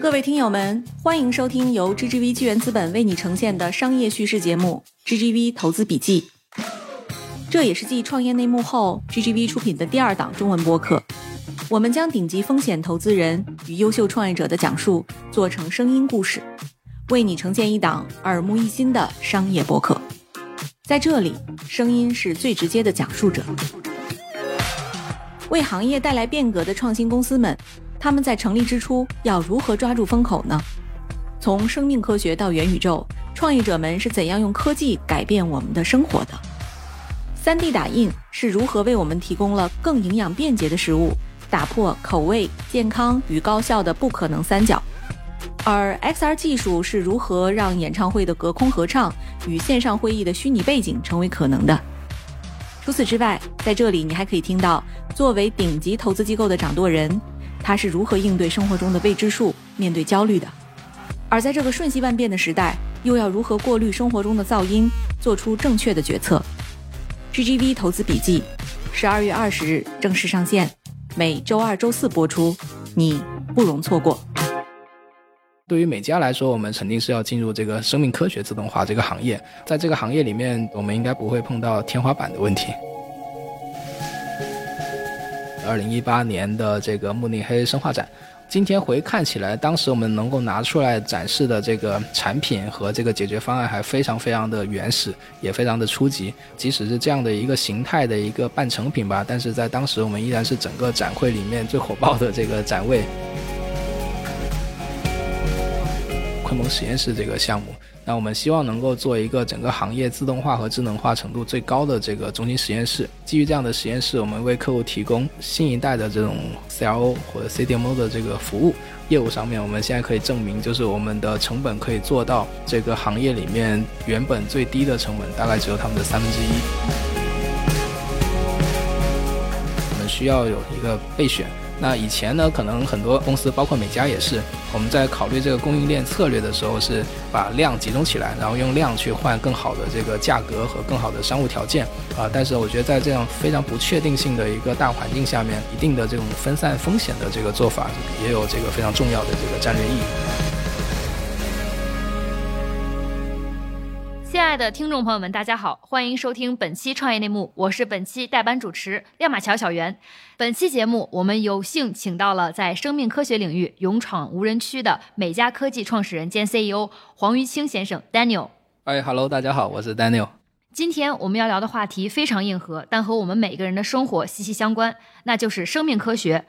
各位听友们，欢迎收听由 GGV 纪元资本为你呈现的商业叙事节目《GGV 投资笔记》。这也是继创业内幕后，GGV 出品的第二档中文播客。我们将顶级风险投资人与优秀创业者的讲述做成声音故事，为你呈现一档耳目一新的商业播客。在这里，声音是最直接的讲述者。为行业带来变革的创新公司们。他们在成立之初要如何抓住风口呢？从生命科学到元宇宙，创业者们是怎样用科技改变我们的生活的？3D 打印是如何为我们提供了更营养便捷的食物，打破口味、健康与高效的不可能三角？而 XR 技术是如何让演唱会的隔空合唱与线上会议的虚拟背景成为可能的？除此之外，在这里你还可以听到作为顶级投资机构的掌舵人。他是如何应对生活中的未知数、面对焦虑的？而在这个瞬息万变的时代，又要如何过滤生活中的噪音，做出正确的决策？GGV 投资笔记，十二月二十日正式上线，每周二、周四播出，你不容错过。对于美家来说，我们肯定是要进入这个生命科学自动化这个行业，在这个行业里面，我们应该不会碰到天花板的问题。二零一八年的这个慕尼黑生化展，今天回看起来，当时我们能够拿出来展示的这个产品和这个解决方案还非常非常的原始，也非常的初级。即使是这样的一个形态的一个半成品吧，但是在当时我们依然是整个展会里面最火爆的这个展位。昆蒙实验室这个项目。那我们希望能够做一个整个行业自动化和智能化程度最高的这个中心实验室。基于这样的实验室，我们为客户提供新一代的这种 CRO 或者 CDMO 的这个服务业务上面，我们现在可以证明，就是我们的成本可以做到这个行业里面原本最低的成本，大概只有他们的三分之一。我们需要有一个备选。那以前呢，可能很多公司，包括美家也是，我们在考虑这个供应链策略的时候，是把量集中起来，然后用量去换更好的这个价格和更好的商务条件啊。但是我觉得在这样非常不确定性的一个大环境下面，一定的这种分散风险的这个做法，也有这个非常重要的这个战略意义。爱的听众朋友们，大家好，欢迎收听本期创业内幕，我是本期代班主持亮马桥小袁。本期节目，我们有幸请到了在生命科学领域勇闯无人区的美嘉科技创始人兼 CEO 黄于清先生 Daniel。哎，Hello，大家好，我是 Daniel。今天我们要聊的话题非常硬核，但和我们每个人的生活息息相关，那就是生命科学。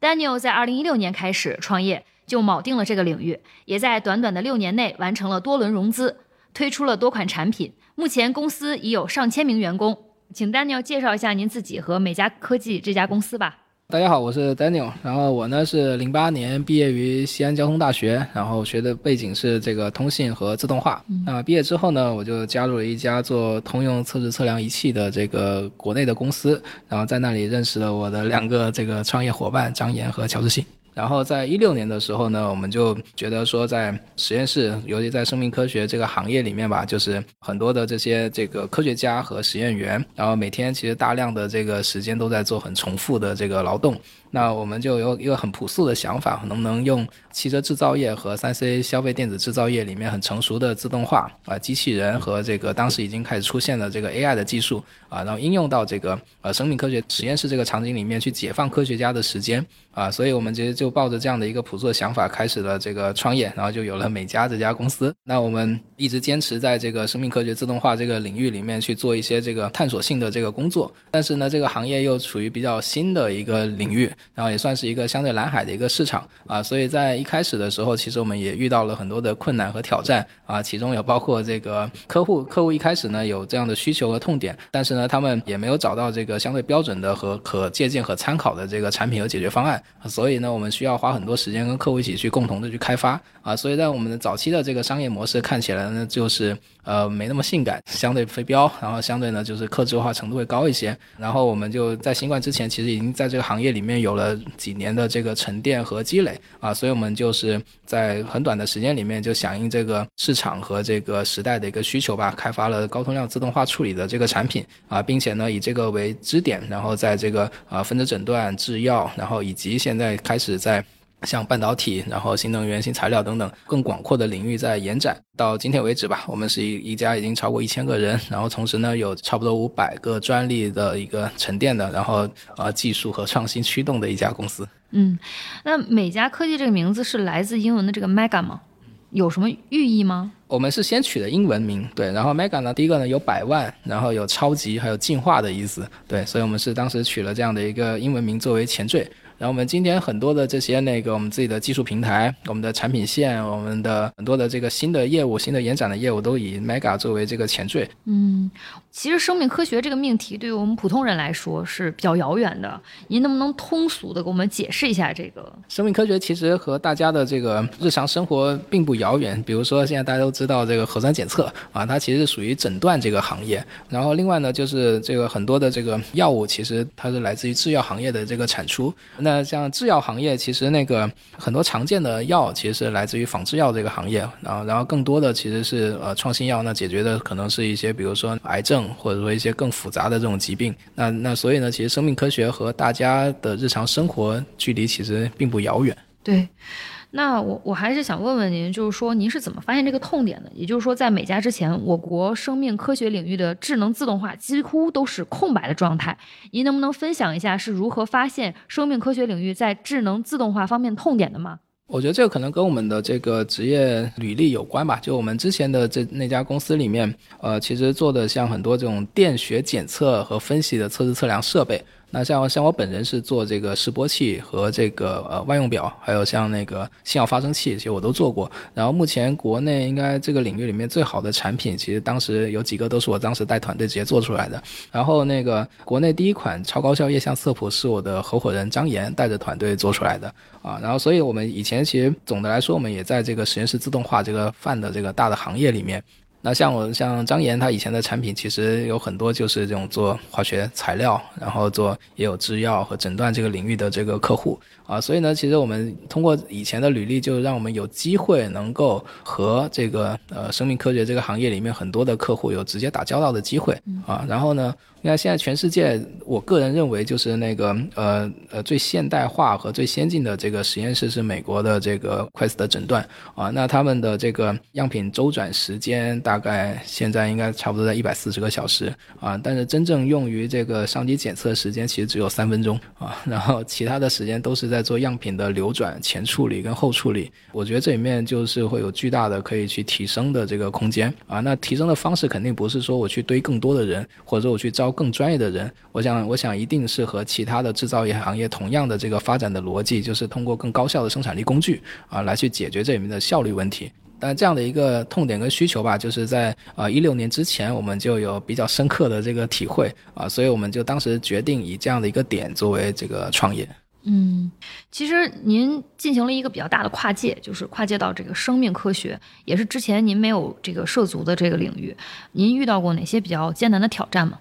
Daniel 在2016年开始创业，就铆定了这个领域，也在短短的六年内完成了多轮融资。推出了多款产品，目前公司已有上千名员工。请 Daniel 介绍一下您自己和美嘉科技这家公司吧。大家好，我是 Daniel。然后我呢是零八年毕业于西安交通大学，然后学的背景是这个通信和自动化。那毕业之后呢，我就加入了一家做通用测试测量仪器的这个国内的公司，然后在那里认识了我的两个这个创业伙伴张岩和乔志信。然后在一六年的时候呢，我们就觉得说，在实验室，尤其在生命科学这个行业里面吧，就是很多的这些这个科学家和实验员，然后每天其实大量的这个时间都在做很重复的这个劳动。那我们就有一个很朴素的想法，能不能用汽车制造业和三 C 消费电子制造业里面很成熟的自动化啊，机器人和这个当时已经开始出现了这个 AI 的技术啊，然后应用到这个呃生命科学实验室这个场景里面去解放科学家的时间啊，所以我们其实就抱着这样的一个朴素的想法开始了这个创业，然后就有了美嘉这家公司。那我们一直坚持在这个生命科学自动化这个领域里面去做一些这个探索性的这个工作，但是呢，这个行业又处于比较新的一个领域。然后也算是一个相对蓝海的一个市场啊，所以在一开始的时候，其实我们也遇到了很多的困难和挑战啊，其中有包括这个客户，客户一开始呢有这样的需求和痛点，但是呢他们也没有找到这个相对标准的和可借鉴和参考的这个产品和解决方案，所以呢我们需要花很多时间跟客户一起去共同的去开发啊，所以在我们的早期的这个商业模式看起来呢就是。呃，没那么性感，相对非标，然后相对呢就是克制化程度会高一些。然后我们就在新冠之前，其实已经在这个行业里面有了几年的这个沉淀和积累啊，所以我们就是在很短的时间里面就响应这个市场和这个时代的一个需求吧，开发了高通量自动化处理的这个产品啊，并且呢以这个为支点，然后在这个啊分子诊断、制药，然后以及现在开始在。像半导体，然后新能源、新材料等等更广阔的领域在延展。到今天为止吧，我们是一一家已经超过一千个人，然后同时呢有差不多五百个专利的一个沉淀的，然后呃技术和创新驱动的一家公司。嗯，那美嘉科技这个名字是来自英文的这个 mega 吗？有什么寓意吗？我们是先取的英文名，对，然后 mega 呢，第一个呢有百万，然后有超级，还有进化的意思，对，所以我们是当时取了这样的一个英文名作为前缀。然后我们今天很多的这些那个我们自己的技术平台、我们的产品线、我们的很多的这个新的业务、新的延展的业务都以 Mega 作为这个前缀。嗯，其实生命科学这个命题对于我们普通人来说是比较遥远的。您能不能通俗的给我们解释一下这个？生命科学其实和大家的这个日常生活并不遥远。比如说现在大家都知道这个核酸检测啊，它其实是属于诊断这个行业。然后另外呢，就是这个很多的这个药物，其实它是来自于制药行业的这个产出。那那像制药行业，其实那个很多常见的药，其实是来自于仿制药这个行业，然后然后更多的其实是呃创新药，那解决的可能是一些比如说癌症或者说一些更复杂的这种疾病。那那所以呢，其实生命科学和大家的日常生活距离其实并不遥远。对。那我我还是想问问您，就是说您是怎么发现这个痛点的？也就是说，在美加之前，我国生命科学领域的智能自动化几乎都是空白的状态。您能不能分享一下是如何发现生命科学领域在智能自动化方面痛点的吗？我觉得这个可能跟我们的这个职业履历有关吧。就我们之前的这那家公司里面，呃，其实做的像很多这种电学检测和分析的测试测量设备。那像像我本人是做这个示波器和这个呃万用表，还有像那个信号发生器，其实我都做过。然后目前国内应该这个领域里面最好的产品，其实当时有几个都是我当时带团队直接做出来的。然后那个国内第一款超高效液相色谱是我的合伙人张岩带着团队做出来的啊。然后所以我们以前其实总的来说，我们也在这个实验室自动化这个泛的这个大的行业里面。那像我像张岩，他以前的产品其实有很多就是这种做化学材料，然后做也有制药和诊断这个领域的这个客户啊，所以呢，其实我们通过以前的履历，就让我们有机会能够和这个呃生命科学这个行业里面很多的客户有直接打交道的机会啊，然后呢。你看，现在全世界，我个人认为就是那个呃呃最现代化和最先进的这个实验室是美国的这个 Quest 的诊断啊，那他们的这个样品周转时间大概现在应该差不多在一百四十个小时啊，但是真正用于这个上机检测时间其实只有三分钟啊，然后其他的时间都是在做样品的流转、前处理跟后处理。我觉得这里面就是会有巨大的可以去提升的这个空间啊，那提升的方式肯定不是说我去堆更多的人，或者说我去招。更专业的人，我想，我想一定是和其他的制造业行业同样的这个发展的逻辑，就是通过更高效的生产力工具啊，来去解决这里面的效率问题。但这样的一个痛点跟需求吧，就是在啊一六年之前，我们就有比较深刻的这个体会啊，所以我们就当时决定以这样的一个点作为这个创业。嗯，其实您进行了一个比较大的跨界，就是跨界到这个生命科学，也是之前您没有这个涉足的这个领域。您遇到过哪些比较艰难的挑战吗？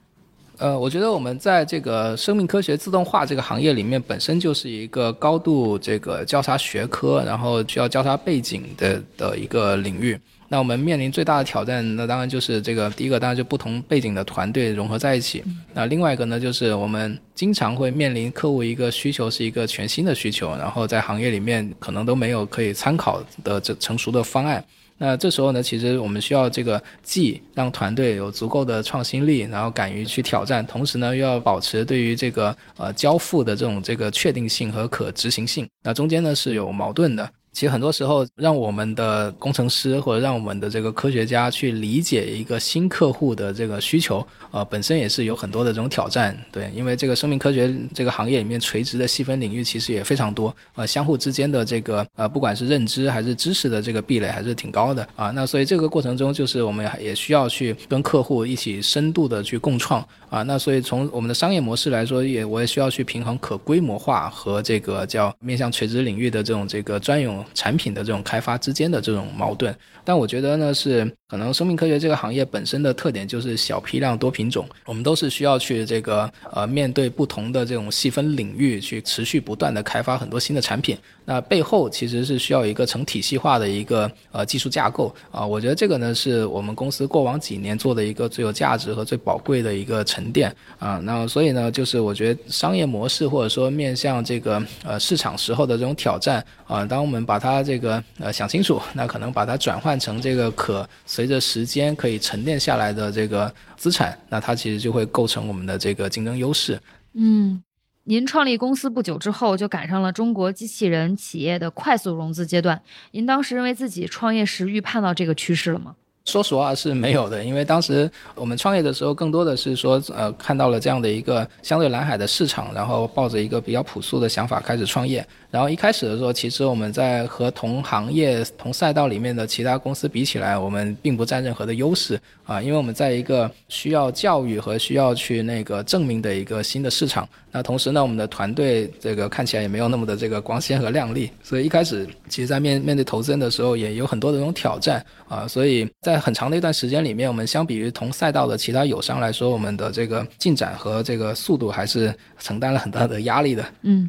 呃，我觉得我们在这个生命科学自动化这个行业里面，本身就是一个高度这个交叉学科，然后需要交叉背景的的一个领域。那我们面临最大的挑战，那当然就是这个第一个，当然就不同背景的团队融合在一起。那另外一个呢，就是我们经常会面临客户一个需求是一个全新的需求，然后在行业里面可能都没有可以参考的这成熟的方案。那这时候呢，其实我们需要这个既让团队有足够的创新力，然后敢于去挑战，同时呢又要保持对于这个呃交付的这种这个确定性和可执行性。那中间呢是有矛盾的。其实很多时候，让我们的工程师或者让我们的这个科学家去理解一个新客户的这个需求，呃，本身也是有很多的这种挑战。对，因为这个生命科学这个行业里面垂直的细分领域其实也非常多，呃，相互之间的这个呃，不管是认知还是知识的这个壁垒还是挺高的啊。那所以这个过程中，就是我们也需要去跟客户一起深度的去共创啊。那所以从我们的商业模式来说，也我也需要去平衡可规模化和这个叫面向垂直领域的这种这个专用。产品的这种开发之间的这种矛盾。但我觉得呢，是可能生命科学这个行业本身的特点就是小批量多品种，我们都是需要去这个呃面对不同的这种细分领域去持续不断的开发很多新的产品。那背后其实是需要一个成体系化的一个呃技术架构啊。我觉得这个呢是我们公司过往几年做的一个最有价值和最宝贵的一个沉淀啊。那所以呢，就是我觉得商业模式或者说面向这个呃市场时候的这种挑战啊，当我们把它这个呃想清楚，那可能把它转换。成这个可随着时间可以沉淀下来的这个资产，那它其实就会构成我们的这个竞争优势。嗯，您创立公司不久之后，就赶上了中国机器人企业的快速融资阶段。您当时认为自己创业时预判到这个趋势了吗？说实话是没有的，因为当时我们创业的时候，更多的是说，呃，看到了这样的一个相对蓝海的市场，然后抱着一个比较朴素的想法开始创业。然后一开始的时候，其实我们在和同行业、同赛道里面的其他公司比起来，我们并不占任何的优势啊，因为我们在一个需要教育和需要去那个证明的一个新的市场。那同时呢，我们的团队这个看起来也没有那么的这个光鲜和亮丽，所以一开始其实，在面面对投资人的时候，也有很多的这种挑战啊。所以在很长的一段时间里面，我们相比于同赛道的其他友商来说，我们的这个进展和这个速度还是承担了很大的压力的。嗯。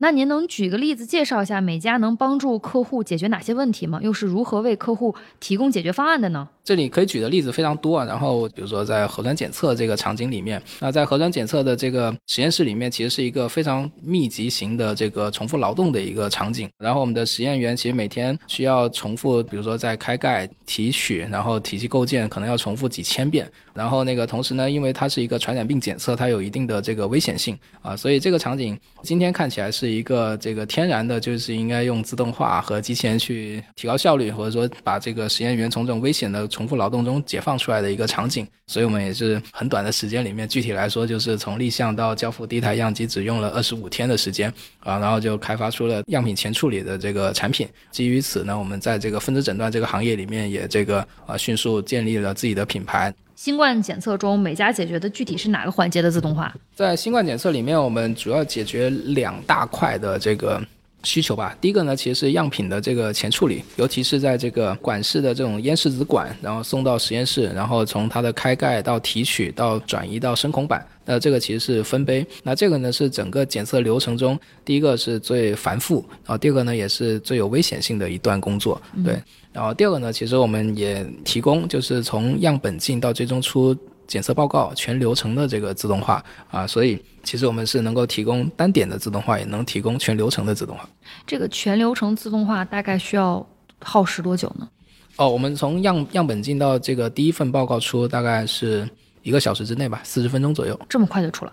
那您能举个例子介绍一下美家能帮助客户解决哪些问题吗？又是如何为客户提供解决方案的呢？这里可以举的例子非常多啊。然后比如说在核酸检测这个场景里面，那在核酸检测的这个实验室里面，其实是一个非常密集型的这个重复劳动的一个场景。然后我们的实验员其实每天需要重复，比如说在开盖、提取，然后体系构建，可能要重复几千遍。然后那个同时呢，因为它是一个传染病检测，它有一定的这个危险性啊，所以这个场景今天看起来是一个这个天然的，就是应该用自动化和机器人去提高效率，或者说把这个实验员从这种危险的重复劳动中解放出来的一个场景。所以我们也是很短的时间里面，具体来说就是从立项到交付第一台样机只用了二十五天的时间啊，然后就开发出了样品前处理的这个产品。基于此呢，我们在这个分子诊断这个行业里面也这个啊迅速建立了自己的品牌。新冠检测中，美家解决的具体是哪个环节的自动化？在新冠检测里面，我们主要解决两大块的这个需求吧。第一个呢，其实是样品的这个前处理，尤其是在这个管式的这种咽拭子管，然后送到实验室，然后从它的开盖到提取到转移到深孔板。那这个其实是分杯，那这个呢是整个检测流程中第一个是最繁复，然后第二个呢也是最有危险性的一段工作，对。然后第二个呢，其实我们也提供就是从样本进到最终出检测报告全流程的这个自动化啊，所以其实我们是能够提供单点的自动化，也能提供全流程的自动化。这个全流程自动化大概需要耗时多久呢？哦，我们从样样本进到这个第一份报告出大概是。一个小时之内吧，四十分钟左右，这么快就出了，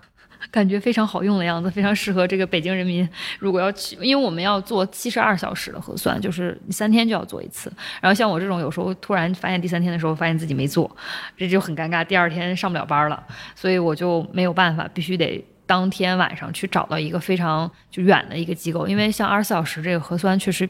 感觉非常好用的样子，非常适合这个北京人民。如果要去，因为我们要做七十二小时的核酸，就是三天就要做一次。然后像我这种，有时候突然发现第三天的时候发现自己没做，这就很尴尬，第二天上不了班了。所以我就没有办法，必须得当天晚上去找到一个非常就远的一个机构，因为像二十四小时这个核酸确实。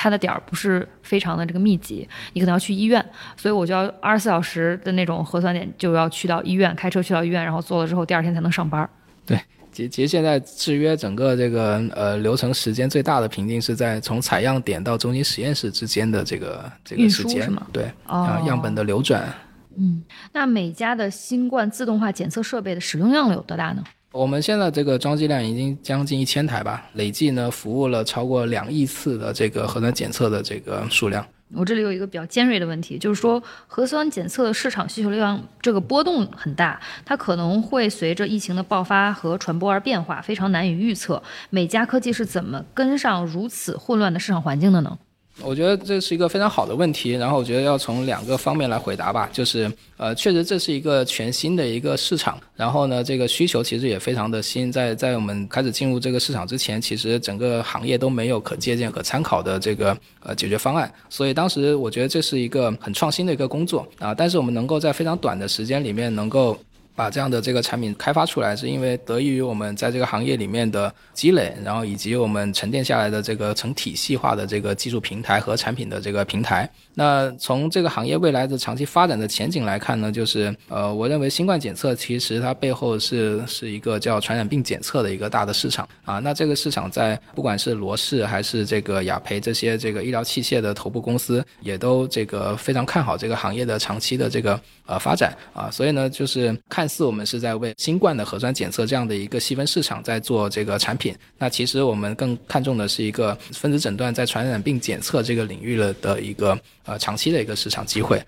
它的点儿不是非常的这个密集，你可能要去医院，所以我就要二十四小时的那种核酸点就要去到医院，开车去到医院，然后做了之后第二天才能上班。对，其其实现在制约整个这个呃流程时间最大的瓶颈是在从采样点到中心实验室之间的这个这个时间，对，啊，样本的流转。嗯，那每家的新冠自动化检测设备的使用量有多大呢？我们现在这个装机量已经将近一千台吧，累计呢服务了超过两亿次的这个核酸检测的这个数量。我这里有一个比较尖锐的问题，就是说核酸检测的市场需求量这个波动很大，它可能会随着疫情的爆发和传播而变化，非常难以预测。美嘉科技是怎么跟上如此混乱的市场环境的呢？我觉得这是一个非常好的问题，然后我觉得要从两个方面来回答吧，就是呃，确实这是一个全新的一个市场，然后呢，这个需求其实也非常的新，在在我们开始进入这个市场之前，其实整个行业都没有可借鉴、可参考的这个呃解决方案，所以当时我觉得这是一个很创新的一个工作啊，但是我们能够在非常短的时间里面能够。把这样的这个产品开发出来，是因为得益于我们在这个行业里面的积累，然后以及我们沉淀下来的这个成体系化的这个技术平台和产品的这个平台。那从这个行业未来的长期发展的前景来看呢，就是呃，我认为新冠检测其实它背后是是一个叫传染病检测的一个大的市场啊。那这个市场在不管是罗氏还是这个雅培这些这个医疗器械的头部公司，也都这个非常看好这个行业的长期的这个呃发展啊。所以呢，就是看似我们是在为新冠的核酸检测这样的一个细分市场在做这个产品，那其实我们更看重的是一个分子诊断在传染病检测这个领域了的一个。呃，长期的一个市场机会。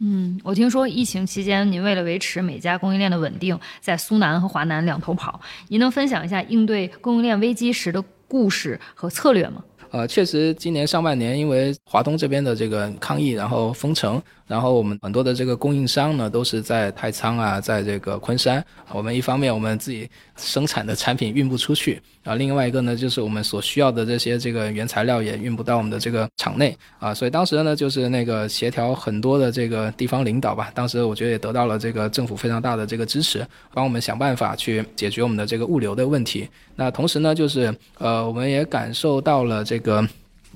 嗯，我听说疫情期间，您为了维持每家供应链的稳定，在苏南和华南两头跑。您能分享一下应对供应链危机时的故事和策略吗？呃，确实，今年上半年因为华东这边的这个抗疫，然后封城。然后我们很多的这个供应商呢，都是在太仓啊，在这个昆山。我们一方面我们自己生产的产品运不出去，啊，另外一个呢，就是我们所需要的这些这个原材料也运不到我们的这个厂内啊。所以当时呢，就是那个协调很多的这个地方领导吧，当时我觉得也得到了这个政府非常大的这个支持，帮我们想办法去解决我们的这个物流的问题。那同时呢，就是呃，我们也感受到了这个。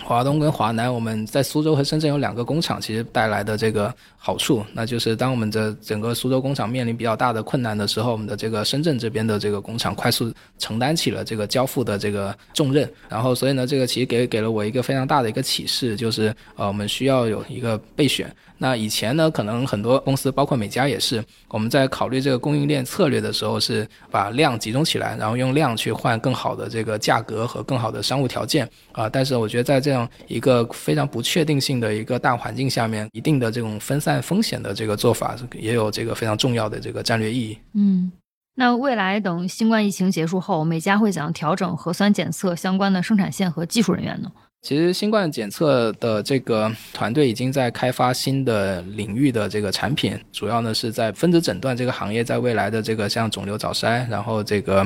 华东跟华南，我们在苏州和深圳有两个工厂，其实带来的这个好处，那就是当我们的整个苏州工厂面临比较大的困难的时候，我们的这个深圳这边的这个工厂快速承担起了这个交付的这个重任。然后，所以呢，这个其实给给了我一个非常大的一个启示，就是呃，我们需要有一个备选。那以前呢，可能很多公司，包括美家也是，我们在考虑这个供应链策略的时候，是把量集中起来，然后用量去换更好的这个价格和更好的商务条件啊。但是我觉得在这样一个非常不确定性的一个大环境下面，一定的这种分散风险的这个做法，也有这个非常重要的这个战略意义。嗯，那未来等新冠疫情结束后，美家会怎样调整核酸检测相关的生产线和技术人员呢？其实新冠检测的这个团队已经在开发新的领域的这个产品，主要呢是在分子诊断这个行业，在未来的这个像肿瘤早筛，然后这个。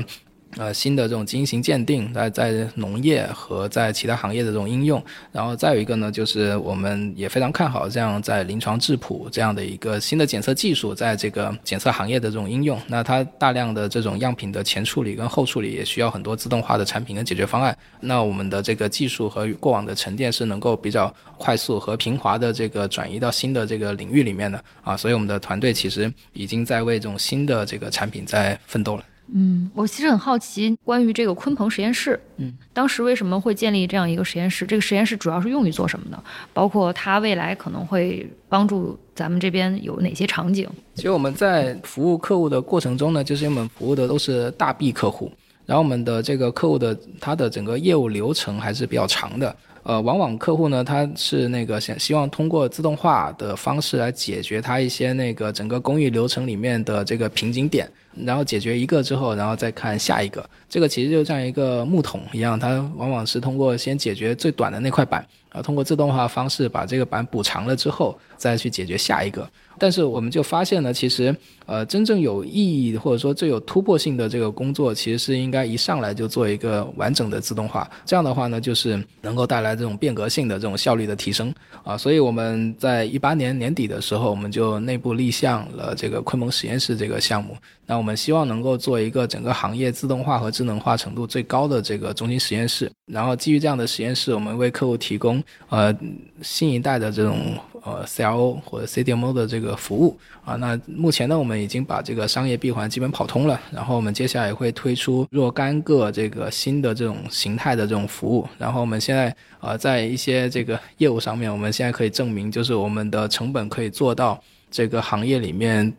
呃，新的这种基因型鉴定，在在农业和在其他行业的这种应用，然后再有一个呢，就是我们也非常看好这样在临床质谱这样的一个新的检测技术，在这个检测行业的这种应用。那它大量的这种样品的前处理跟后处理也需要很多自动化的产品跟解决方案。那我们的这个技术和过往的沉淀是能够比较快速和平滑的这个转移到新的这个领域里面的啊，所以我们的团队其实已经在为这种新的这个产品在奋斗了。嗯，我其实很好奇关于这个鲲鹏实验室，嗯，当时为什么会建立这样一个实验室？这个实验室主要是用于做什么的？包括它未来可能会帮助咱们这边有哪些场景？其实我们在服务客户的过程中呢，就是我们服务的都是大 B 客户，然后我们的这个客户的他的整个业务流程还是比较长的。呃，往往客户呢，他是那个想希望通过自动化的方式来解决他一些那个整个工艺流程里面的这个瓶颈点，然后解决一个之后，然后再看下一个。这个其实就像一个木桶一样，它往往是通过先解决最短的那块板，啊，通过自动化方式把这个板补长了之后，再去解决下一个。但是我们就发现呢，其实，呃，真正有意义或者说最有突破性的这个工作，其实是应该一上来就做一个完整的自动化。这样的话呢，就是能够带来这种变革性的这种效率的提升啊。所以我们在一八年年底的时候，我们就内部立项了这个鲲鹏实验室这个项目。那我们希望能够做一个整个行业自动化和智能化程度最高的这个中心实验室。然后基于这样的实验室，我们为客户提供呃新一代的这种。呃，CRO 或者 CDMO 的这个服务啊，那目前呢，我们已经把这个商业闭环基本跑通了，然后我们接下来也会推出若干个这个新的这种形态的这种服务，然后我们现在呃，在一些这个业务上面，我们现在可以证明，就是我们的成本可以做到这个行业里面。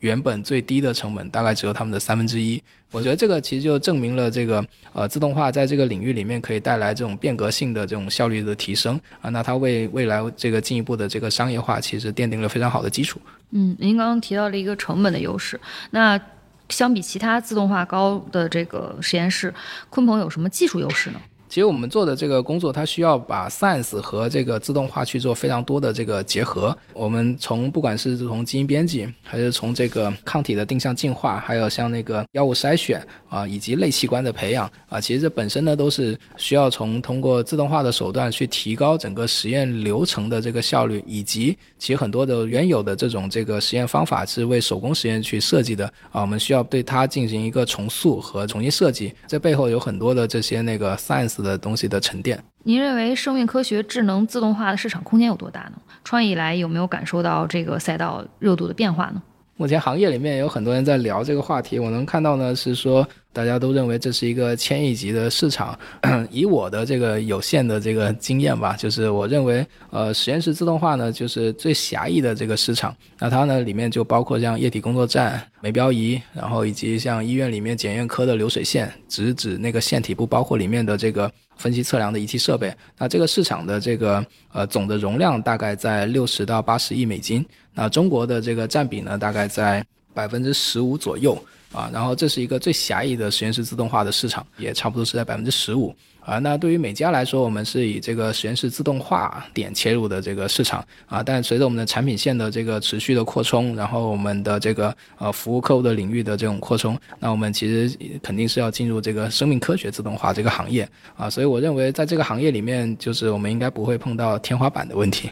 原本最低的成本大概只有他们的三分之一，我觉得这个其实就证明了这个呃自动化在这个领域里面可以带来这种变革性的这种效率的提升啊，那它为未来这个进一步的这个商业化其实奠定了非常好的基础。嗯，您刚刚提到了一个成本的优势，那相比其他自动化高的这个实验室，鲲鹏有什么技术优势呢？其实我们做的这个工作，它需要把 science 和这个自动化去做非常多的这个结合。我们从不管是从基因编辑，还是从这个抗体的定向进化，还有像那个药物筛选啊，以及类器官的培养啊，其实这本身呢都是需要从通过自动化的手段去提高整个实验流程的这个效率，以及其实很多的原有的这种这个实验方法是为手工实验去设计的啊，我们需要对它进行一个重塑和重新设计。这背后有很多的这些那个 science。的东西的沉淀。您认为生命科学智能自动化的市场空间有多大呢？创业以来有没有感受到这个赛道热度的变化呢？目前行业里面有很多人在聊这个话题，我能看到呢是说。大家都认为这是一个千亿级的市场。以我的这个有限的这个经验吧，就是我认为，呃，实验室自动化呢，就是最狭义的这个市场。那它呢，里面就包括像液体工作站、medical 标仪，然后以及像医院里面检验科的流水线，直指那个线体，不包括里面的这个分析测量的仪器设备。那这个市场的这个呃总的容量大概在六十到八十亿美金。那中国的这个占比呢，大概在百分之十五左右。啊，然后这是一个最狭义的实验室自动化的市场，也差不多是在百分之十五啊。那对于美嘉来说，我们是以这个实验室自动化点切入的这个市场啊。但随着我们的产品线的这个持续的扩充，然后我们的这个呃服务客户的领域的这种扩充，那我们其实肯定是要进入这个生命科学自动化这个行业啊。所以我认为在这个行业里面，就是我们应该不会碰到天花板的问题。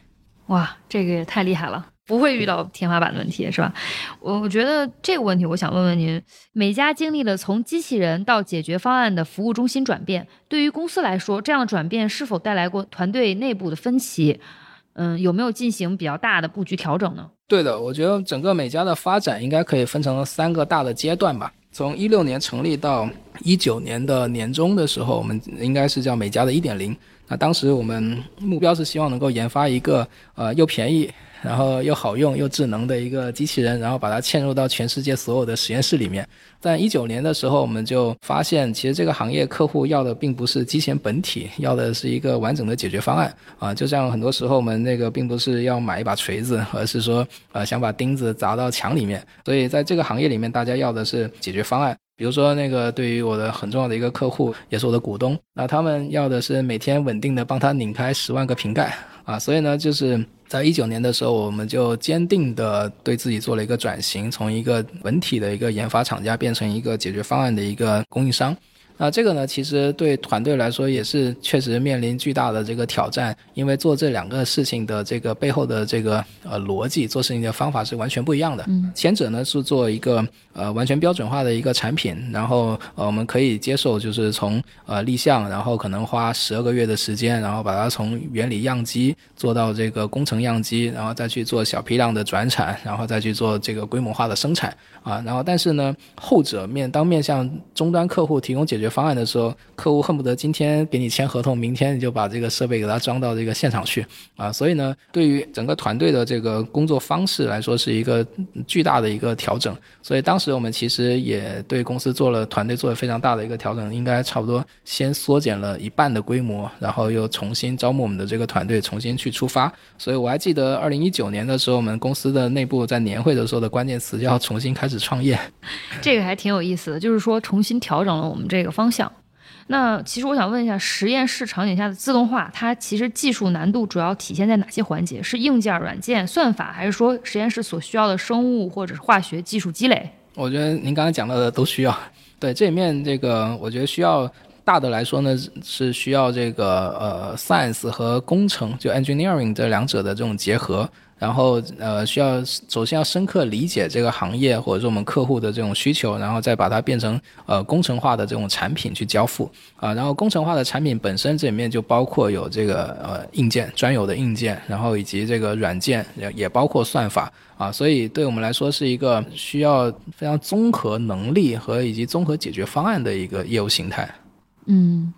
哇，这个也太厉害了。不会遇到天花板的问题，是吧？我我觉得这个问题，我想问问您：每家经历了从机器人到解决方案的服务中心转变，对于公司来说，这样的转变是否带来过团队内部的分歧？嗯，有没有进行比较大的布局调整呢？对的，我觉得整个美家的发展应该可以分成三个大的阶段吧。从一六年成立到一九年的年中的时候，我们应该是叫美家的一点零。那当时我们目标是希望能够研发一个呃又便宜。然后又好用又智能的一个机器人，然后把它嵌入到全世界所有的实验室里面。在一九年的时候，我们就发现，其实这个行业客户要的并不是机器人本体，要的是一个完整的解决方案啊。就像很多时候我们那个并不是要买一把锤子，而是说呃想把钉子砸到墙里面。所以在这个行业里面，大家要的是解决方案。比如说那个对于我的很重要的一个客户，也是我的股东，那他们要的是每天稳定的帮他拧开十万个瓶盖啊。所以呢，就是。在一九年的时候，我们就坚定的对自己做了一个转型，从一个文体的一个研发厂家变成一个解决方案的一个供应商。那这个呢，其实对团队来说也是确实面临巨大的这个挑战，因为做这两个事情的这个背后的这个呃逻辑，做事情的方法是完全不一样的。嗯，前者呢是做一个呃完全标准化的一个产品，然后呃我们可以接受就是从呃立项，然后可能花十二个月的时间，然后把它从原理样机做到这个工程样机，然后再去做小批量的转产，然后再去做这个规模化的生产啊，然后但是呢后者面当面向终端客户提供解决。方案的时候，客户恨不得今天给你签合同，明天你就把这个设备给他装到这个现场去啊！所以呢，对于整个团队的这个工作方式来说，是一个巨大的一个调整。所以当时我们其实也对公司做了团队做了非常大的一个调整，应该差不多先缩减了一半的规模，然后又重新招募我们的这个团队，重新去出发。所以我还记得二零一九年的时候，我们公司的内部在年会的时候的关键词叫重新开始创业。这个还挺有意思的，就是说重新调整了我们这个。方向，那其实我想问一下，实验室场景下的自动化，它其实技术难度主要体现在哪些环节？是硬件、软件、算法，还是说实验室所需要的生物或者是化学技术积累？我觉得您刚才讲到的都需要。对这里面这个，我觉得需要大的来说呢，是需要这个呃，science 和工程，就 engineering 这两者的这种结合。然后，呃，需要首先要深刻理解这个行业或者说我们客户的这种需求，然后再把它变成呃工程化的这种产品去交付啊。然后工程化的产品本身这里面就包括有这个呃硬件专有的硬件，然后以及这个软件也也包括算法啊。所以对我们来说是一个需要非常综合能力和以及综合解决方案的一个业务形态。嗯。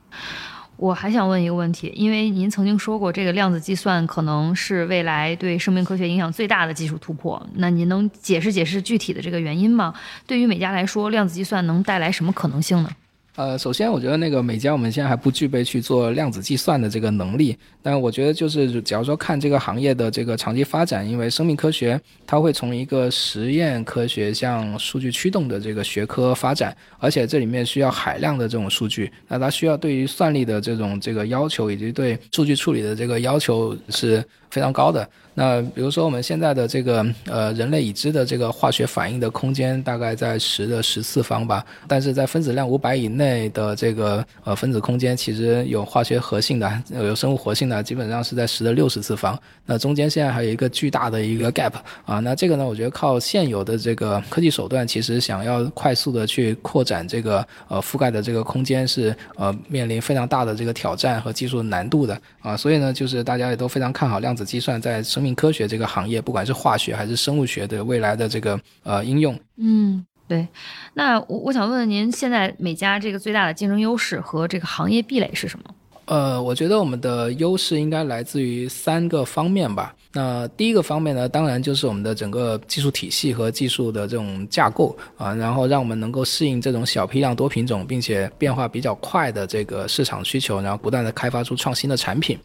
我还想问一个问题，因为您曾经说过，这个量子计算可能是未来对生命科学影响最大的技术突破。那您能解释解释具体的这个原因吗？对于美嘉来说，量子计算能带来什么可能性呢？呃，首先我觉得那个美嘉我们现在还不具备去做量子计算的这个能力，但我觉得就是假如说看这个行业的这个长期发展，因为生命科学它会从一个实验科学向数据驱动的这个学科发展，而且这里面需要海量的这种数据，那它需要对于算力的这种这个要求以及对数据处理的这个要求是非常高的。那比如说我们现在的这个呃人类已知的这个化学反应的空间大概在十的十次方吧，但是在分子量五百以内的这个呃分子空间，其实有化学活性的，有生物活性的，基本上是在十的六十次方。那中间现在还有一个巨大的一个 gap 啊，那这个呢，我觉得靠现有的这个科技手段，其实想要快速的去扩展这个呃覆盖的这个空间，是呃面临非常大的这个挑战和技术难度的啊。所以呢，就是大家也都非常看好量子计算在生命。科学这个行业，不管是化学还是生物学的未来的这个呃应用，嗯，对。那我我想问问您，现在美家这个最大的竞争优势和这个行业壁垒是什么？呃，我觉得我们的优势应该来自于三个方面吧。那第一个方面呢，当然就是我们的整个技术体系和技术的这种架构啊，然后让我们能够适应这种小批量多品种并且变化比较快的这个市场需求，然后不断的开发出创新的产品。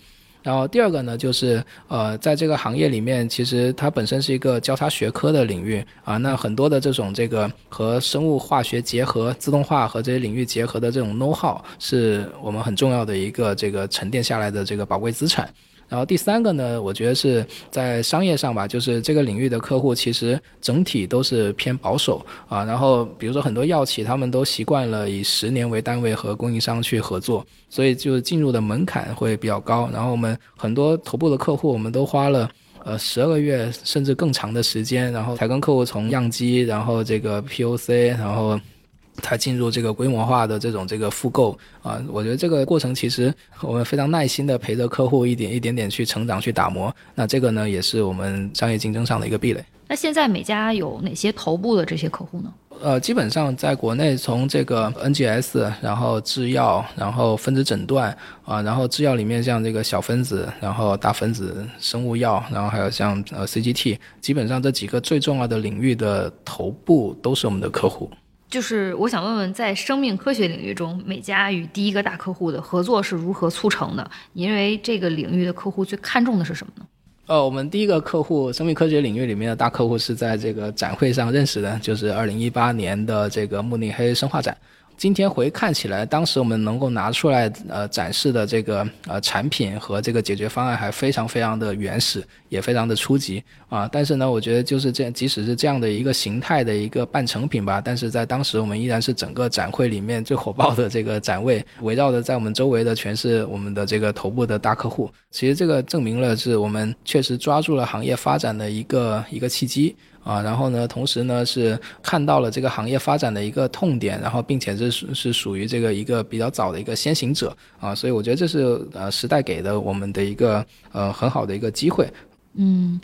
然后第二个呢，就是呃，在这个行业里面，其实它本身是一个交叉学科的领域啊。那很多的这种这个和生物化学结合、自动化和这些领域结合的这种 know how，是我们很重要的一个这个沉淀下来的这个宝贵资产。然后第三个呢，我觉得是在商业上吧，就是这个领域的客户其实整体都是偏保守啊。然后比如说很多药企，他们都习惯了以十年为单位和供应商去合作，所以就进入的门槛会比较高。然后我们很多头部的客户，我们都花了呃十二个月甚至更长的时间，然后才跟客户从样机，然后这个 POC，然后。才进入这个规模化的这种这个复购啊，我觉得这个过程其实我们非常耐心的陪着客户一点一点点去成长去打磨，那这个呢也是我们商业竞争上的一个壁垒。那现在每家有哪些头部的这些客户呢？呃，基本上在国内从这个 NGS，然后制药，然后分子诊断啊，然后制药里面像这个小分子，然后大分子生物药，然后还有像呃 CGT，基本上这几个最重要的领域的头部都是我们的客户。就是我想问问，在生命科学领域中，美嘉与第一个大客户的合作是如何促成的？因为这个领域的客户最看重的是什么呢？呃，我们第一个客户，生命科学领域里面的大客户是在这个展会上认识的，就是二零一八年的这个慕尼黑生化展。今天回看起来，当时我们能够拿出来呃展示的这个呃产品和这个解决方案还非常非常的原始，也非常的初级啊。但是呢，我觉得就是这样，即使是这样的一个形态的一个半成品吧，但是在当时我们依然是整个展会里面最火爆的这个展位，围绕的在我们周围的全是我们的这个头部的大客户。其实这个证明了是我们确实抓住了行业发展的一个一个契机。啊，然后呢，同时呢是看到了这个行业发展的一个痛点，然后并且是是属于这个一个比较早的一个先行者啊，所以我觉得这是呃时代给的我们的一个呃很好的一个机会。嗯，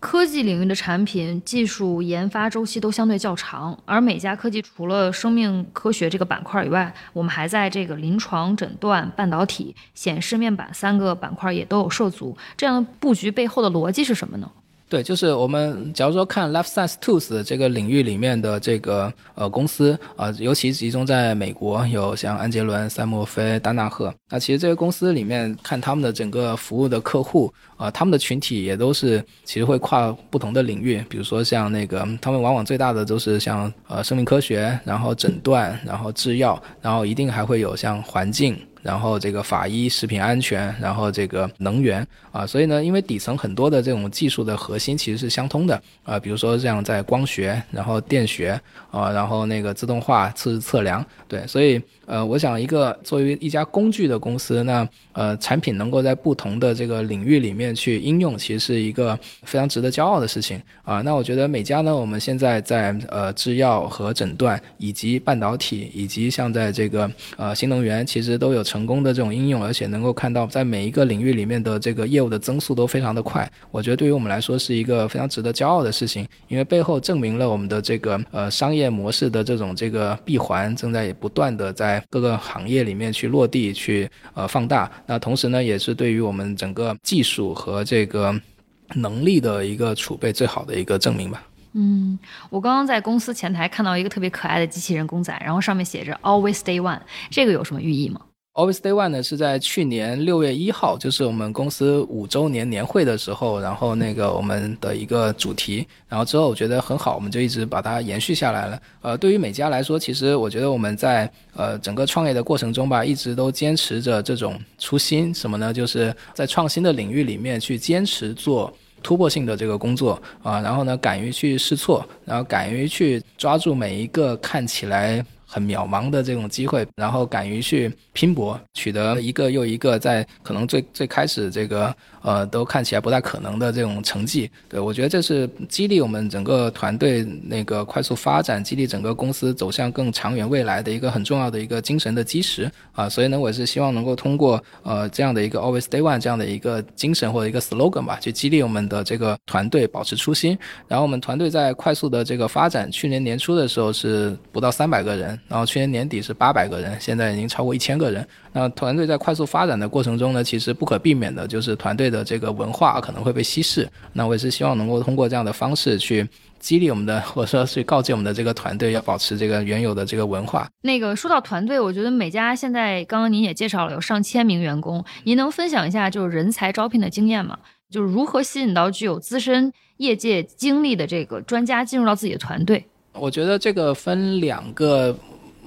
科技领域的产品技术研发周期都相对较长，而美嘉科技除了生命科学这个板块以外，我们还在这个临床诊断、半导体、显示面板三个板块也都有涉足，这样的布局背后的逻辑是什么呢？对，就是我们假如说看 Life Science Tools 这个领域里面的这个呃公司啊，尤其集中在美国，有像安杰伦、赛默菲、丹纳赫。那其实这些公司里面看他们的整个服务的客户啊，他们的群体也都是其实会跨不同的领域，比如说像那个他们往往最大的都是像呃生命科学，然后诊断，然后制药，然后一定还会有像环境。然后这个法医、食品安全，然后这个能源啊，所以呢，因为底层很多的这种技术的核心其实是相通的啊，比如说像在光学，然后电学啊，然后那个自动化测测量，对，所以。呃，我想一个作为一家工具的公司，那呃产品能够在不同的这个领域里面去应用，其实是一个非常值得骄傲的事情啊。那我觉得美嘉呢，我们现在在呃制药和诊断，以及半导体，以及像在这个呃新能源，其实都有成功的这种应用，而且能够看到在每一个领域里面的这个业务的增速都非常的快。我觉得对于我们来说是一个非常值得骄傲的事情，因为背后证明了我们的这个呃商业模式的这种这个闭环正在不断的在。各个行业里面去落地去呃放大，那同时呢，也是对于我们整个技术和这个能力的一个储备最好的一个证明吧。嗯，我刚刚在公司前台看到一个特别可爱的机器人公仔，然后上面写着 “Always Day One”，这个有什么寓意吗？Always Day One 呢是在去年六月一号，就是我们公司五周年年会的时候，然后那个我们的一个主题，然后之后我觉得很好，我们就一直把它延续下来了。呃，对于美嘉来说，其实我觉得我们在呃整个创业的过程中吧，一直都坚持着这种初心，什么呢？就是在创新的领域里面去坚持做突破性的这个工作啊，然后呢，敢于去试错，然后敢于去抓住每一个看起来。很渺茫的这种机会，然后敢于去拼搏，取得一个又一个在可能最最开始这个呃都看起来不太可能的这种成绩。对我觉得这是激励我们整个团队那个快速发展，激励整个公司走向更长远未来的一个很重要的一个精神的基石啊。所以呢，我是希望能够通过呃这样的一个 Always Day One 这样的一个精神或者一个 slogan 吧，去激励我们的这个团队保持初心。然后我们团队在快速的这个发展，去年年初的时候是不到三百个人。然后去年年底是八百个人，现在已经超过一千个人。那团队在快速发展的过程中呢，其实不可避免的就是团队的这个文化可能会被稀释。那我也是希望能够通过这样的方式去激励我们的，或者说去告诫我们的这个团队要保持这个原有的这个文化。那个说到团队，我觉得美嘉现在刚刚您也介绍了有上千名员工，您能分享一下就是人才招聘的经验吗？就是如何吸引到具有资深业界经历的这个专家进入到自己的团队？我觉得这个分两个。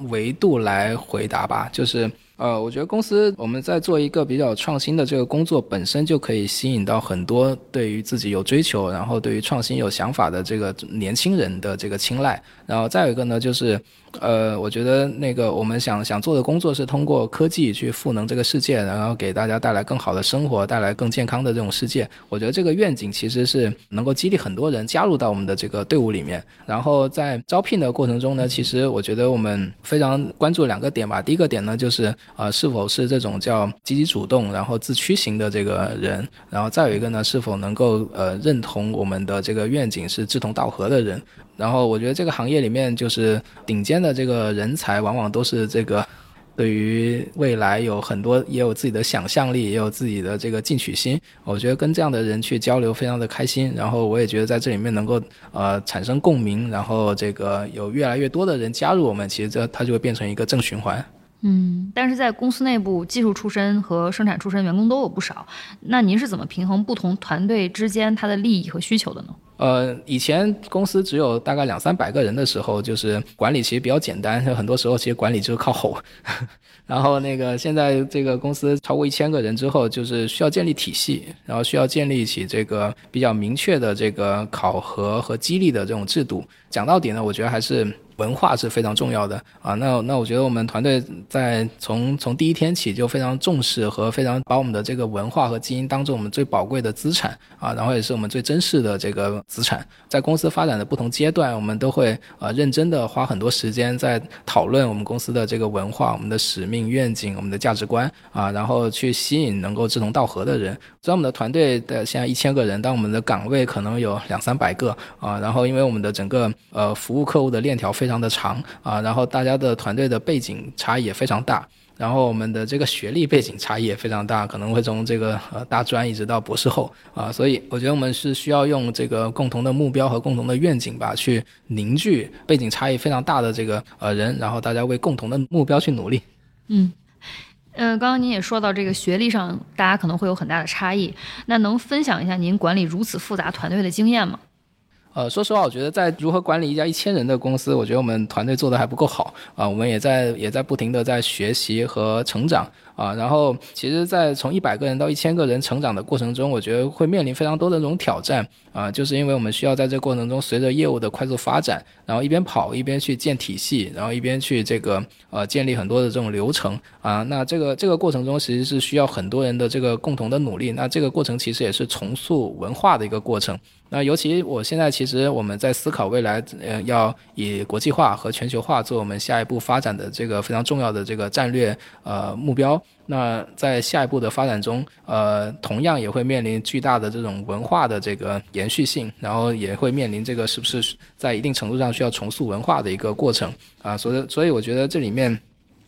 维度来回答吧，就是呃，我觉得公司我们在做一个比较创新的这个工作，本身就可以吸引到很多对于自己有追求，然后对于创新有想法的这个年轻人的这个青睐。然后再有一个呢，就是。呃，我觉得那个我们想想做的工作是通过科技去赋能这个世界，然后给大家带来更好的生活，带来更健康的这种世界。我觉得这个愿景其实是能够激励很多人加入到我们的这个队伍里面。然后在招聘的过程中呢，其实我觉得我们非常关注两个点吧。第一个点呢，就是呃是否是这种叫积极主动，然后自驱型的这个人。然后再有一个呢，是否能够呃认同我们的这个愿景，是志同道合的人。然后我觉得这个行业里面就是顶尖的这个人才，往往都是这个对于未来有很多也有自己的想象力，也有自己的这个进取心。我觉得跟这样的人去交流非常的开心。然后我也觉得在这里面能够呃产生共鸣，然后这个有越来越多的人加入我们，其实这它就会变成一个正循环。嗯，但是在公司内部，技术出身和生产出身员工都有不少。那您是怎么平衡不同团队之间他的利益和需求的呢？呃，以前公司只有大概两三百个人的时候，就是管理其实比较简单，很多时候其实管理就是靠吼。然后那个现在这个公司超过一千个人之后，就是需要建立体系，然后需要建立起这个比较明确的这个考核和激励的这种制度。讲到底呢，我觉得还是。文化是非常重要的啊，那那我觉得我们团队在从从第一天起就非常重视和非常把我们的这个文化和基因当做我们最宝贵的资产啊，然后也是我们最珍视的这个资产。在公司发展的不同阶段，我们都会呃认真的花很多时间在讨论我们公司的这个文化、我们的使命、愿景、我们的价值观啊，然后去吸引能够志同道合的人。虽然我们的团队的现在一千个人，但我们的岗位可能有两三百个啊，然后因为我们的整个呃服务客户的链条非非常的长啊，然后大家的团队的背景差异也非常大，然后我们的这个学历背景差异也非常大，可能会从这个呃大专一直到博士后啊，所以我觉得我们是需要用这个共同的目标和共同的愿景吧，去凝聚背景差异非常大的这个呃人，然后大家为共同的目标去努力。嗯，嗯，刚刚您也说到这个学历上，大家可能会有很大的差异，那能分享一下您管理如此复杂团队的经验吗？呃，说实话，我觉得在如何管理一家一千人的公司，我觉得我们团队做的还不够好啊。我们也在也在不停的在学习和成长啊。然后，其实，在从一百个人到一千个人成长的过程中，我觉得会面临非常多的这种挑战啊。就是因为我们需要在这个过程中，随着业务的快速发展，然后一边跑一边去建体系，然后一边去这个呃建立很多的这种流程啊。那这个这个过程中，其实是需要很多人的这个共同的努力。那这个过程其实也是重塑文化的一个过程。那尤其我现在其实我们在思考未来，呃，要以国际化和全球化做我们下一步发展的这个非常重要的这个战略呃目标。那在下一步的发展中，呃，同样也会面临巨大的这种文化的这个延续性，然后也会面临这个是不是在一定程度上需要重塑文化的一个过程啊。所以，所以我觉得这里面。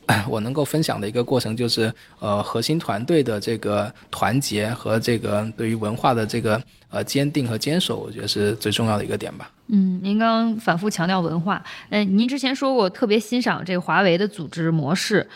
我能够分享的一个过程就是呃核心团队的这个团结和这个对于文化的这个呃坚定和坚守，我觉得是最重要的一个点吧。嗯，您刚反复强调文化，嗯，您之前说过特别欣赏这个华为的组织模式，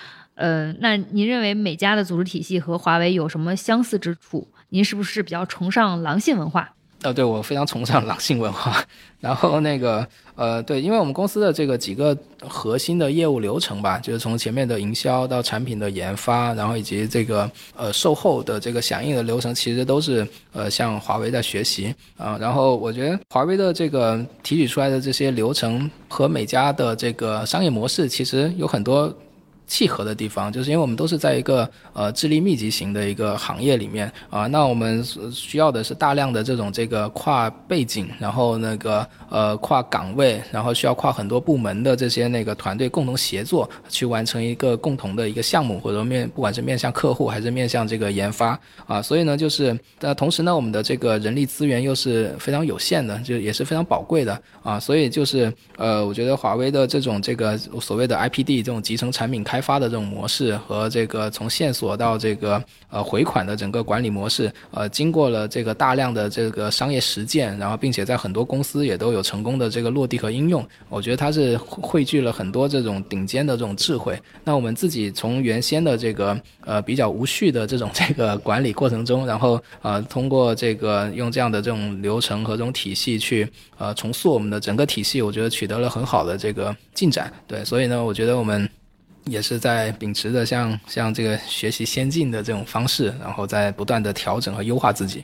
呃，那您认为美家的组织体系和华为有什么相似之处？您是不是比较崇尚狼性文化？呃，对我非常崇尚狼性文化。然后那个，呃，对，因为我们公司的这个几个核心的业务流程吧，就是从前面的营销到产品的研发，然后以及这个呃售后的这个响应的流程，其实都是呃向华为在学习啊。然后我觉得华为的这个提取出来的这些流程和美家的这个商业模式，其实有很多。契合的地方，就是因为我们都是在一个呃智力密集型的一个行业里面啊，那我们需要的是大量的这种这个跨背景，然后那个呃跨岗位，然后需要跨很多部门的这些那个团队共同协作，去完成一个共同的一个项目，或者面不管是面向客户还是面向这个研发啊，所以呢，就是那同时呢，我们的这个人力资源又是非常有限的，就也是非常宝贵的啊，所以就是呃，我觉得华为的这种这个所谓的 IPD 这种集成产品开发的这种模式和这个从线索到这个呃回款的整个管理模式，呃，经过了这个大量的这个商业实践，然后并且在很多公司也都有成功的这个落地和应用，我觉得它是汇聚了很多这种顶尖的这种智慧。那我们自己从原先的这个呃比较无序的这种这个管理过程中，然后呃通过这个用这样的这种流程和这种体系去呃重塑我们的整个体系，我觉得取得了很好的这个进展。对，所以呢，我觉得我们。也是在秉持着像像这个学习先进的这种方式，然后在不断的调整和优化自己。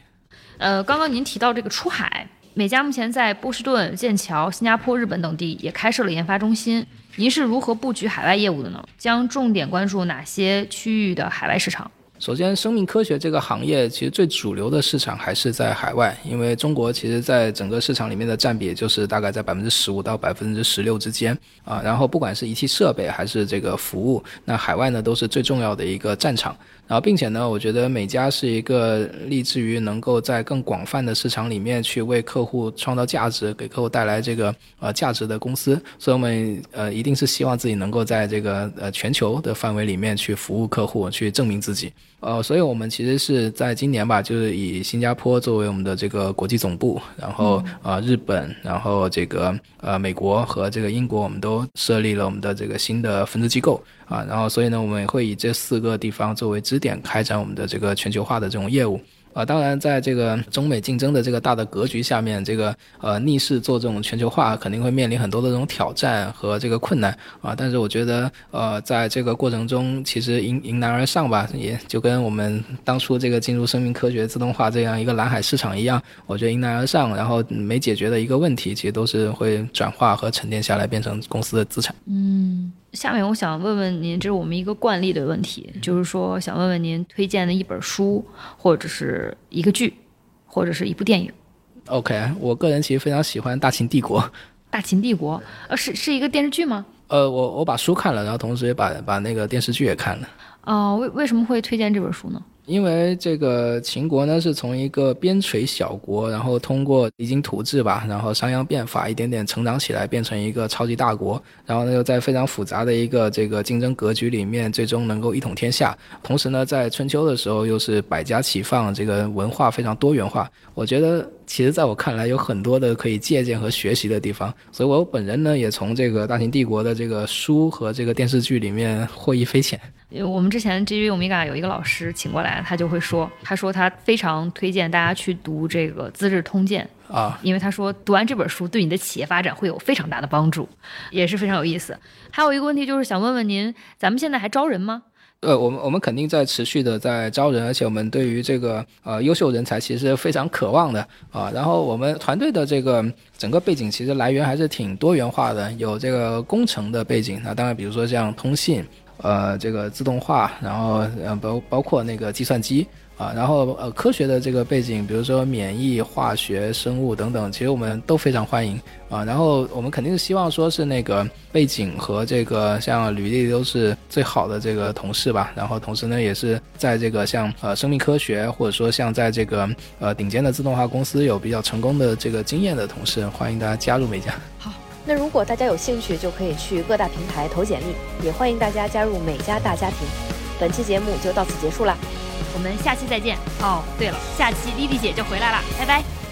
呃，刚刚您提到这个出海，美家目前在波士顿、剑桥、新加坡、日本等地也开设了研发中心。您是如何布局海外业务的呢？将重点关注哪些区域的海外市场？首先，生命科学这个行业其实最主流的市场还是在海外，因为中国其实在整个市场里面的占比就是大概在百分之十五到百分之十六之间啊。然后不管是仪器设备还是这个服务，那海外呢都是最重要的一个战场。然后，并且呢，我觉得美家是一个立志于能够在更广泛的市场里面去为客户创造价值，给客户带来这个呃价值的公司。所以，我们呃一定是希望自己能够在这个呃全球的范围里面去服务客户，去证明自己。呃，所以我们其实是在今年吧，就是以新加坡作为我们的这个国际总部，然后呃日本，然后这个呃美国和这个英国，我们都设立了我们的这个新的分支机构。啊，然后所以呢，我们会以这四个地方作为支点，开展我们的这个全球化的这种业务。啊，当然，在这个中美竞争的这个大的格局下面，这个呃逆势做这种全球化，肯定会面临很多的这种挑战和这个困难啊。但是我觉得，呃，在这个过程中，其实迎迎难而上吧，也就跟我们当初这个进入生命科学自动化这样一个蓝海市场一样，我觉得迎难而上，然后没解决的一个问题，其实都是会转化和沉淀下来，变成公司的资产。嗯。下面我想问问您，这是我们一个惯例的问题，就是说想问问您推荐的一本书，或者是一个剧，或者是一部电影。OK，我个人其实非常喜欢《大秦帝国》。大秦帝国，呃，是是一个电视剧吗？呃，我我把书看了，然后同时也把把那个电视剧也看了。哦，为为什么会推荐这本书呢？因为这个秦国呢，是从一个边陲小国，然后通过励精图治吧，然后商鞅变法，一点点成长起来，变成一个超级大国。然后呢，又在非常复杂的一个这个竞争格局里面，最终能够一统天下。同时呢，在春秋的时候，又是百家齐放，这个文化非常多元化。我觉得。其实，在我看来，有很多的可以借鉴和学习的地方，所以我本人呢，也从这个大秦帝国的这个书和这个电视剧里面获益匪浅。我们之前 G V 欧米伽有一个老师请过来，他就会说，他说他非常推荐大家去读这个《资治通鉴》啊，因为他说读完这本书对你的企业发展会有非常大的帮助，也是非常有意思。还有一个问题就是想问问您，咱们现在还招人吗？呃，我们我们肯定在持续的在招人，而且我们对于这个呃优秀人才其实非常渴望的啊。然后我们团队的这个整个背景其实来源还是挺多元化的，有这个工程的背景，那当然比如说像通信，呃这个自动化，然后呃包包括那个计算机。啊，然后呃，科学的这个背景，比如说免疫、化学、生物等等，其实我们都非常欢迎啊。然后我们肯定是希望说是那个背景和这个像履历都是最好的这个同事吧。然后同时呢，也是在这个像呃生命科学，或者说像在这个呃顶尖的自动化公司有比较成功的这个经验的同事，欢迎大家加入美家。好。那如果大家有兴趣，就可以去各大平台投简历，也欢迎大家加入美家大家庭。本期节目就到此结束啦，我们下期再见。哦，对了，下期丽丽姐就回来了，拜拜。